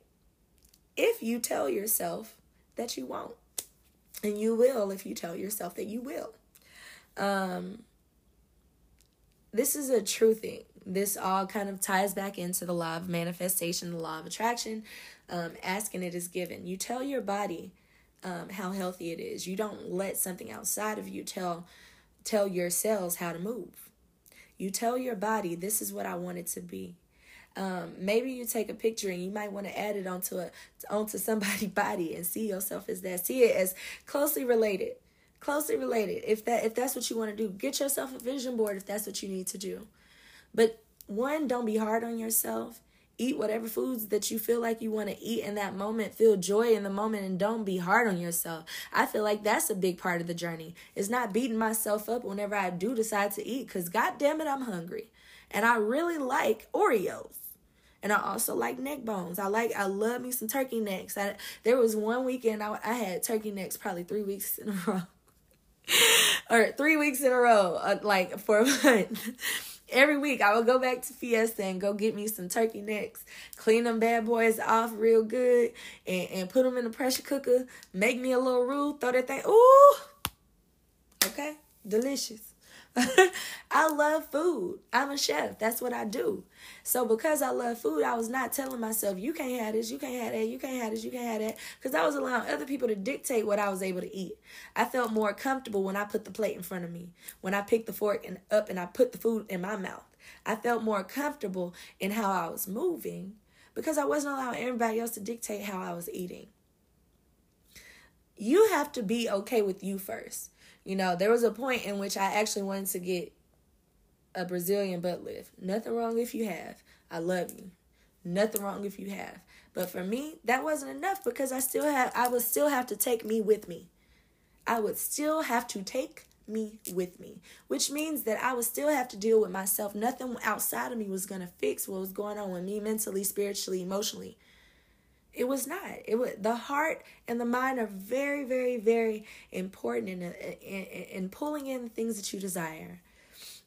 Speaker 1: if you tell yourself that you won't. And you will if you tell yourself that you will. Um, this is a true thing. This all kind of ties back into the law of manifestation, the law of attraction. Um, asking it is given. You tell your body um, how healthy it is. You don't let something outside of you tell tell your cells how to move. You tell your body, this is what I want it to be. Um, maybe you take a picture and you might want to add it onto a onto somebody's [LAUGHS] body and see yourself as that. See it as closely related. Closely related. If that if that's what you want to do, get yourself a vision board if that's what you need to do. But one, don't be hard on yourself. Eat whatever foods that you feel like you want to eat in that moment. Feel joy in the moment and don't be hard on yourself. I feel like that's a big part of the journey. It's not beating myself up whenever I do decide to eat because, God damn it, I'm hungry. And I really like Oreos and I also like neck bones. I like I love me some turkey necks. I, there was one weekend I, I had turkey necks probably three weeks in a row, [LAUGHS] or three weeks in a row, uh, like for [LAUGHS] a month. Every week I would go back to Fiesta and go get me some turkey necks, clean them bad boys off real good, and, and put them in the pressure cooker. Make me a little roux, throw that thing. Ooh, okay, delicious. [LAUGHS] I love food. I'm a chef. That's what I do. So because I love food, I was not telling myself, you can't have this, you can't have that, you can't have this, you can't have that. Because I was allowing other people to dictate what I was able to eat. I felt more comfortable when I put the plate in front of me. When I picked the fork and up and I put the food in my mouth. I felt more comfortable in how I was moving because I wasn't allowing everybody else to dictate how I was eating. You have to be okay with you first. You know, there was a point in which I actually wanted to get a Brazilian butt lift. Nothing wrong if you have. I love you. Nothing wrong if you have. But for me, that wasn't enough because I still have I would still have to take me with me. I would still have to take me with me, which means that I would still have to deal with myself. Nothing outside of me was going to fix what was going on with me mentally, spiritually, emotionally. It was not. It was the heart and the mind are very, very, very important in, in in pulling in the things that you desire.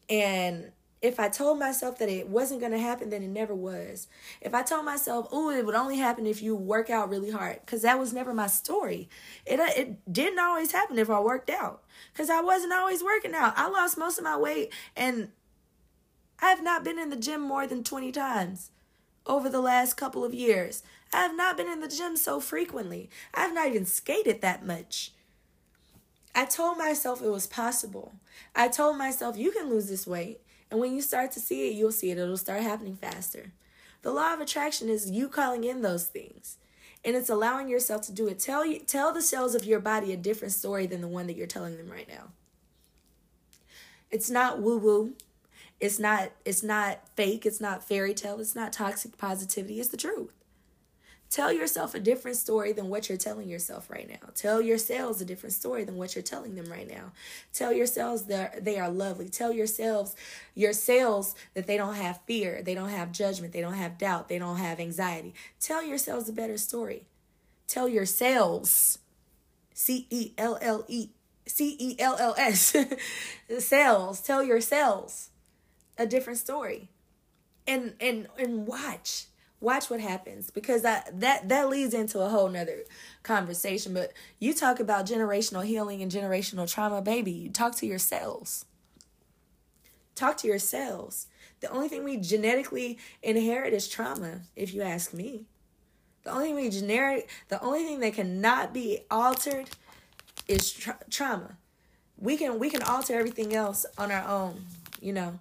Speaker 1: And if I told myself that it wasn't going to happen, then it never was. If I told myself, "Oh, it would only happen if you work out really hard," because that was never my story. It uh, it didn't always happen if I worked out, because I wasn't always working out. I lost most of my weight, and I have not been in the gym more than twenty times over the last couple of years. I have not been in the gym so frequently. I have not even skated that much. I told myself it was possible. I told myself you can lose this weight. And when you start to see it, you'll see it. It'll start happening faster. The law of attraction is you calling in those things. And it's allowing yourself to do it. Tell you tell the cells of your body a different story than the one that you're telling them right now. It's not woo-woo. It's not it's not fake, it's not fairy tale, it's not toxic positivity, it's the truth. Tell yourself a different story than what you're telling yourself right now. Tell your cells a different story than what you're telling them right now. Tell yourselves that they are lovely. Tell yourselves, your cells that they don't have fear, they don't have judgment, they don't have doubt, they don't have anxiety. Tell yourselves a better story. Tell your cells, C E L L E C E L L S, [LAUGHS] cells. Tell your cells a different story, and and and watch watch what happens because that that that leads into a whole nother conversation but you talk about generational healing and generational trauma baby. You talk to your cells. Talk to your cells. The only thing we genetically inherit is trauma if you ask me. The only thing we generic the only thing that cannot be altered is tra- trauma. We can we can alter everything else on our own you know.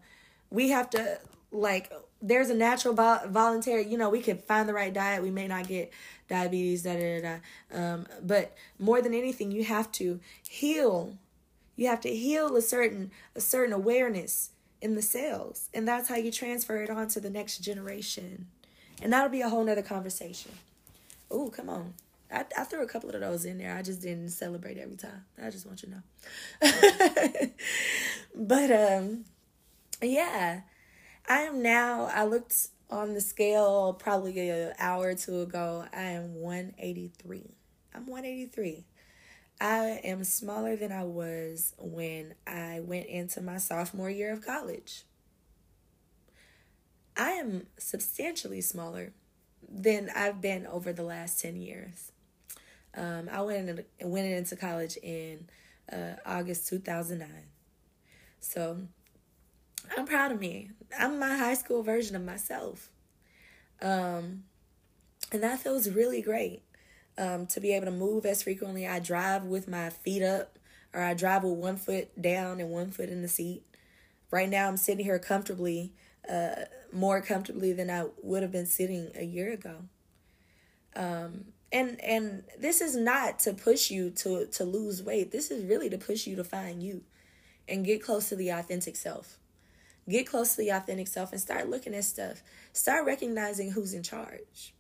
Speaker 1: We have to like there's a natural vo- voluntary you know we could find the right diet. We may not get diabetes da da da, da. Um, but more than anything you have to heal. You have to heal a certain a certain awareness in the cells and that's how you transfer it on to the next generation. And that'll be a whole nother conversation. Oh come on. I, I threw a couple of those in there. I just didn't celebrate every time. I just want you to know. [LAUGHS] But um yeah I am now, I looked on the scale probably an hour or two ago. I am 183. I'm 183. I am smaller than I was when I went into my sophomore year of college. I am substantially smaller than I've been over the last 10 years. Um, I went, went into college in uh, August 2009. So I'm proud of me. I'm my high school version of myself. Um, and that feels really great. Um, to be able to move as frequently. I drive with my feet up, or I drive with one foot down and one foot in the seat. Right now, I'm sitting here comfortably, uh, more comfortably than I would have been sitting a year ago. Um, and and this is not to push you to to lose weight. This is really to push you to find you, and get close to the authentic self. Get close to the authentic self and start looking at stuff. Start recognizing who's in charge.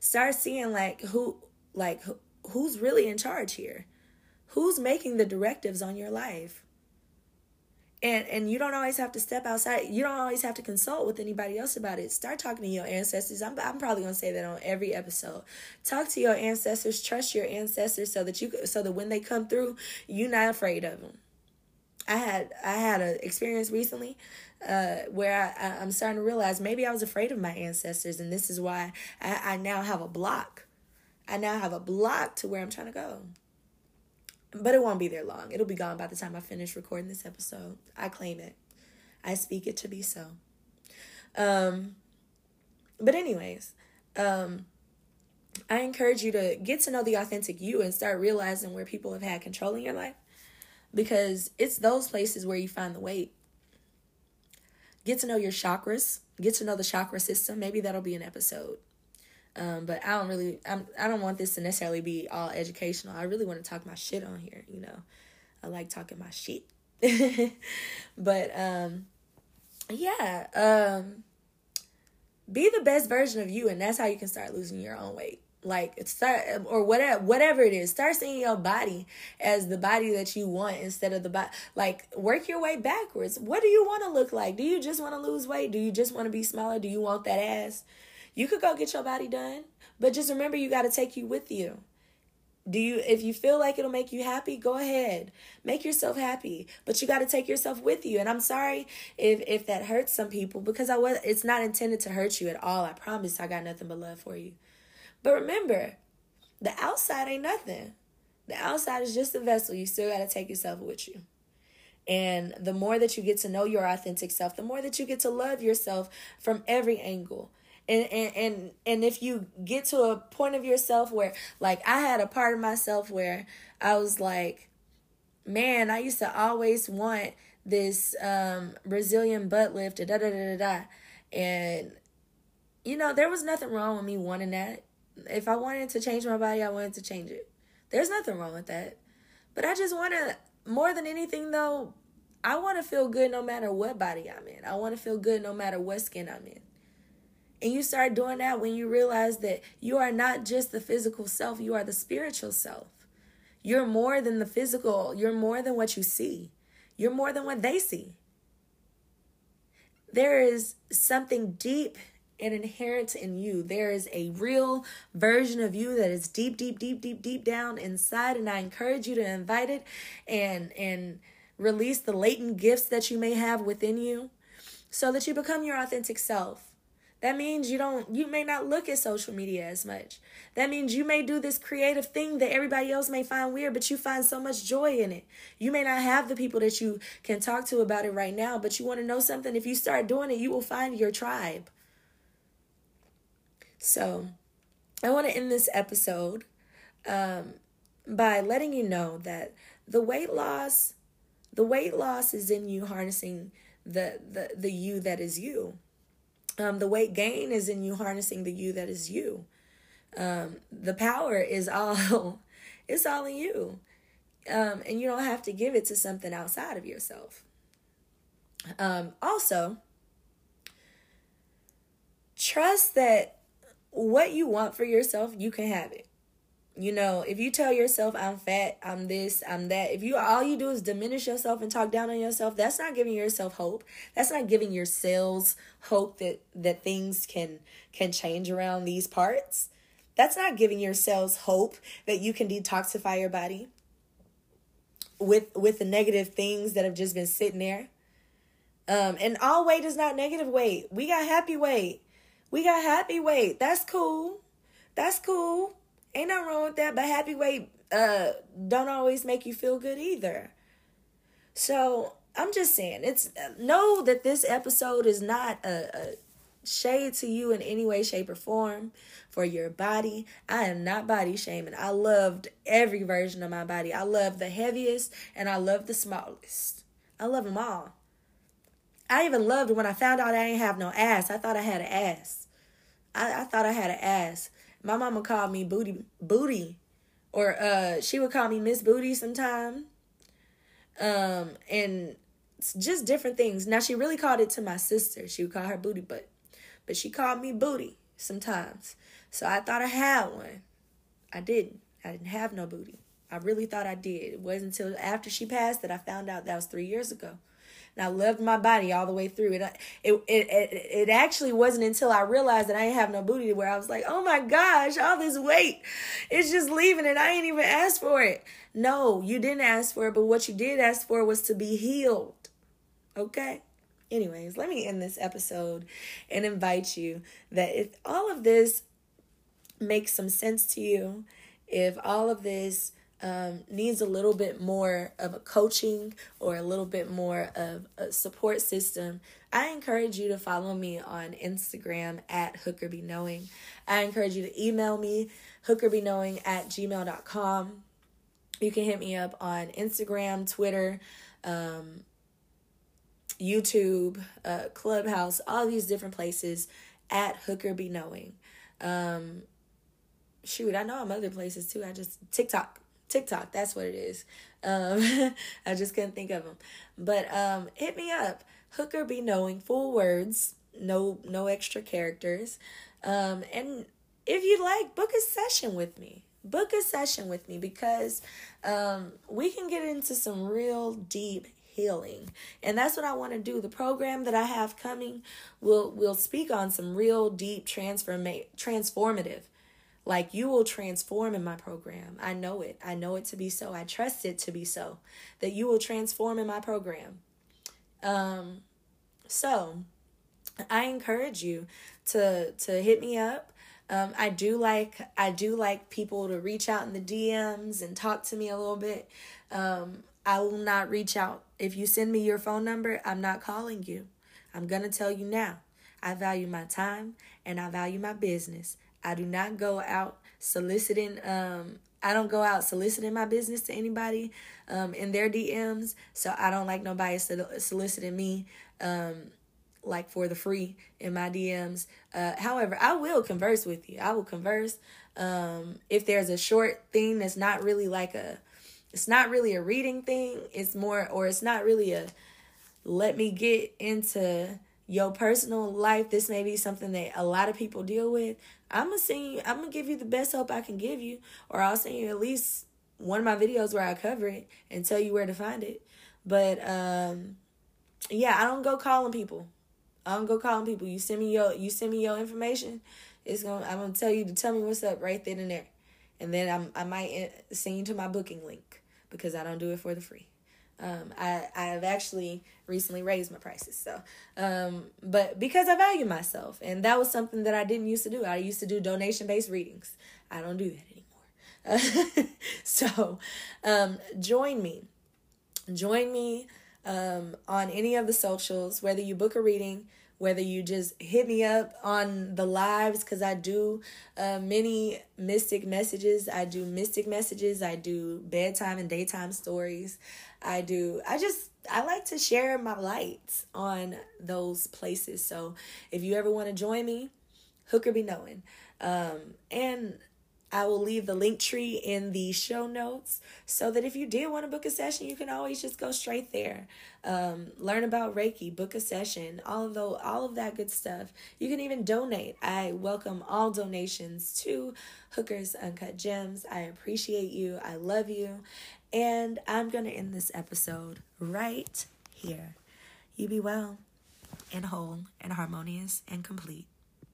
Speaker 1: Start seeing like who like who's really in charge here. Who's making the directives on your life? And and you don't always have to step outside. You don't always have to consult with anybody else about it. Start talking to your ancestors. I'm I'm probably going to say that on every episode. Talk to your ancestors, trust your ancestors so that you so that when they come through, you're not afraid of them. I had I had an experience recently uh, where I, am starting to realize maybe I was afraid of my ancestors, and this is why I, I now have a block. I now have a block to where I'm trying to go. But it won't be there long. It'll be gone by the time I finish recording this episode. I claim it. I speak it to be so. Um, but anyways, um, I encourage you to get to know the authentic you and start realizing where people have had control in your life because it's those places where you find the weight. Get to know your chakras, get to know the chakra system. Maybe that'll be an episode. Um, but I don't really, I'm, I don't want this to necessarily be all educational. I really want to talk my shit on here, you know. I like talking my shit. [LAUGHS] but um, yeah, um, be the best version of you, and that's how you can start losing your own weight like start or whatever whatever it is start seeing your body as the body that you want instead of the body like work your way backwards. What do you want to look like? Do you just want to lose weight? Do you just want to be smaller? Do you want that ass? You could go get your body done but just remember you got to take you with you. Do you if you feel like it'll make you happy go ahead. Make yourself happy but you got to take yourself with you. And i'm sorry if if that hurts some people because i was it's not intended to hurt you at all. I promise i got nothing but love for you but remember, the outside ain't nothing. The outside is just a vessel. You still got to take yourself with you. And the more that you get to know your authentic self, the more that you get to love yourself from every angle. And, and and and if you get to a point of yourself where like I had a part of myself where I was like, man, I used to always want this um Brazilian butt lift, da da da da da. And you know, there was nothing wrong with me wanting that. If I wanted to change my body, I wanted to change it. There's nothing wrong with that. But I just want to, more than anything though, I want to feel good no matter what body I'm in. I want to feel good no matter what skin I'm in. And you start doing that when you realize that you are not just the physical self, you are the spiritual self. You're more than the physical, you're more than what you see, you're more than what they see. There is something deep and inherent in you. There is a real version of you that is deep, deep, deep, deep, deep down inside, and I encourage you to invite it and and release the latent gifts that you may have within you so that you become your authentic self. That means you don't you may not look at social media as much. That means you may do this creative thing that everybody else may find weird, but you find so much joy in it. You may not have the people that you can talk to about it right now, but you want to know something, if you start doing it, you will find your tribe. So, I want to end this episode um, by letting you know that the weight loss, the weight loss is in you harnessing the the the you that is you. Um, the weight gain is in you harnessing the you that is you. Um, the power is all, [LAUGHS] it's all in you, um, and you don't have to give it to something outside of yourself. Um, also, trust that what you want for yourself, you can have it. You know, if you tell yourself I'm fat, I'm this, I'm that, if you all you do is diminish yourself and talk down on yourself, that's not giving yourself hope. That's not giving yourselves hope that that things can can change around these parts. That's not giving yourselves hope that you can detoxify your body with with the negative things that have just been sitting there. Um, and all weight is not negative weight. We got happy weight. We got happy weight. That's cool. That's cool. Ain't nothing wrong with that. But happy weight uh don't always make you feel good either. So I'm just saying, it's know that this episode is not a, a shade to you in any way, shape, or form for your body. I am not body shaming. I loved every version of my body. I love the heaviest and I love the smallest. I love them all. I even loved when I found out I didn't have no ass. I thought I had an ass. I, I thought I had an ass. My mama called me booty booty. Or uh she would call me Miss Booty sometime. Um and just different things. Now she really called it to my sister. She would call her booty butt. But she called me booty sometimes. So I thought I had one. I didn't. I didn't have no booty. I really thought I did. It wasn't until after she passed that I found out that was three years ago. And I loved my body all the way through. It, it, it, it, actually wasn't until I realized that I didn't have no booty where I was like, oh my gosh, all this weight, it's just leaving and I ain't even asked for it. No, you didn't ask for it, but what you did ask for was to be healed. Okay? Anyways, let me end this episode and invite you that if all of this makes some sense to you, if all of this um, needs a little bit more of a coaching or a little bit more of a support system, I encourage you to follow me on Instagram at hookerbeknowing. I encourage you to email me, hookerbeknowing at gmail.com. You can hit me up on Instagram, Twitter, um, YouTube, uh, Clubhouse, all these different places at Hooker Be Knowing. Um, shoot, I know I'm other places too. I just TikTok, TikTok. That's what it is. Um, [LAUGHS] I just couldn't think of them. But um, hit me up. Hooker Be Knowing. Full words. No, no extra characters. Um, and if you'd like, book a session with me. Book a session with me because um, we can get into some real deep healing. And that's what I want to do. The program that I have coming will will speak on some real deep transforma- transformative. Like you will transform in my program. I know it. I know it to be so. I trust it to be so. That you will transform in my program. Um so I encourage you to to hit me up. Um, I do like I do like people to reach out in the DMs and talk to me a little bit. Um, I will not reach out. If you send me your phone number, I'm not calling you. I'm to tell you now. I value my time and I value my business. I do not go out soliciting um I don't go out soliciting my business to anybody um in their DMs, so I don't like nobody soliciting me um like for the free in my DMs. Uh however, I will converse with you. I will converse um if there's a short thing that's not really like a it's not really a reading thing. It's more, or it's not really a let me get into your personal life. This may be something that a lot of people deal with. I'm gonna send you, I'm gonna give you the best help I can give you, or I'll send you at least one of my videos where I cover it and tell you where to find it. But um yeah, I don't go calling people. I don't go calling people. You send me your you send me your information. It's gonna I'm gonna tell you to tell me what's up right then and there, and then I'm I might send you to my booking link because I don't do it for the free. Um, I I have actually recently raised my prices. So, um, but because I value myself, and that was something that I didn't used to do. I used to do donation based readings. I don't do that anymore. [LAUGHS] So, um, join me. Join me um, on any of the socials, whether you book a reading whether you just hit me up on the lives because I do uh, many mystic messages. I do mystic messages. I do bedtime and daytime stories. I do, I just, I like to share my lights on those places. So if you ever want to join me, Hooker be knowing. Um, and I will leave the Linktree in the show notes so that if you did want to book a session, you can always just go straight there. Um, learn about Reiki, book a session, all of the, all of that good stuff. You can even donate. I welcome all donations to Hookers Uncut Gems. I appreciate you. I love you. And I'm going to end this episode right here. You be well and whole and harmonious and complete.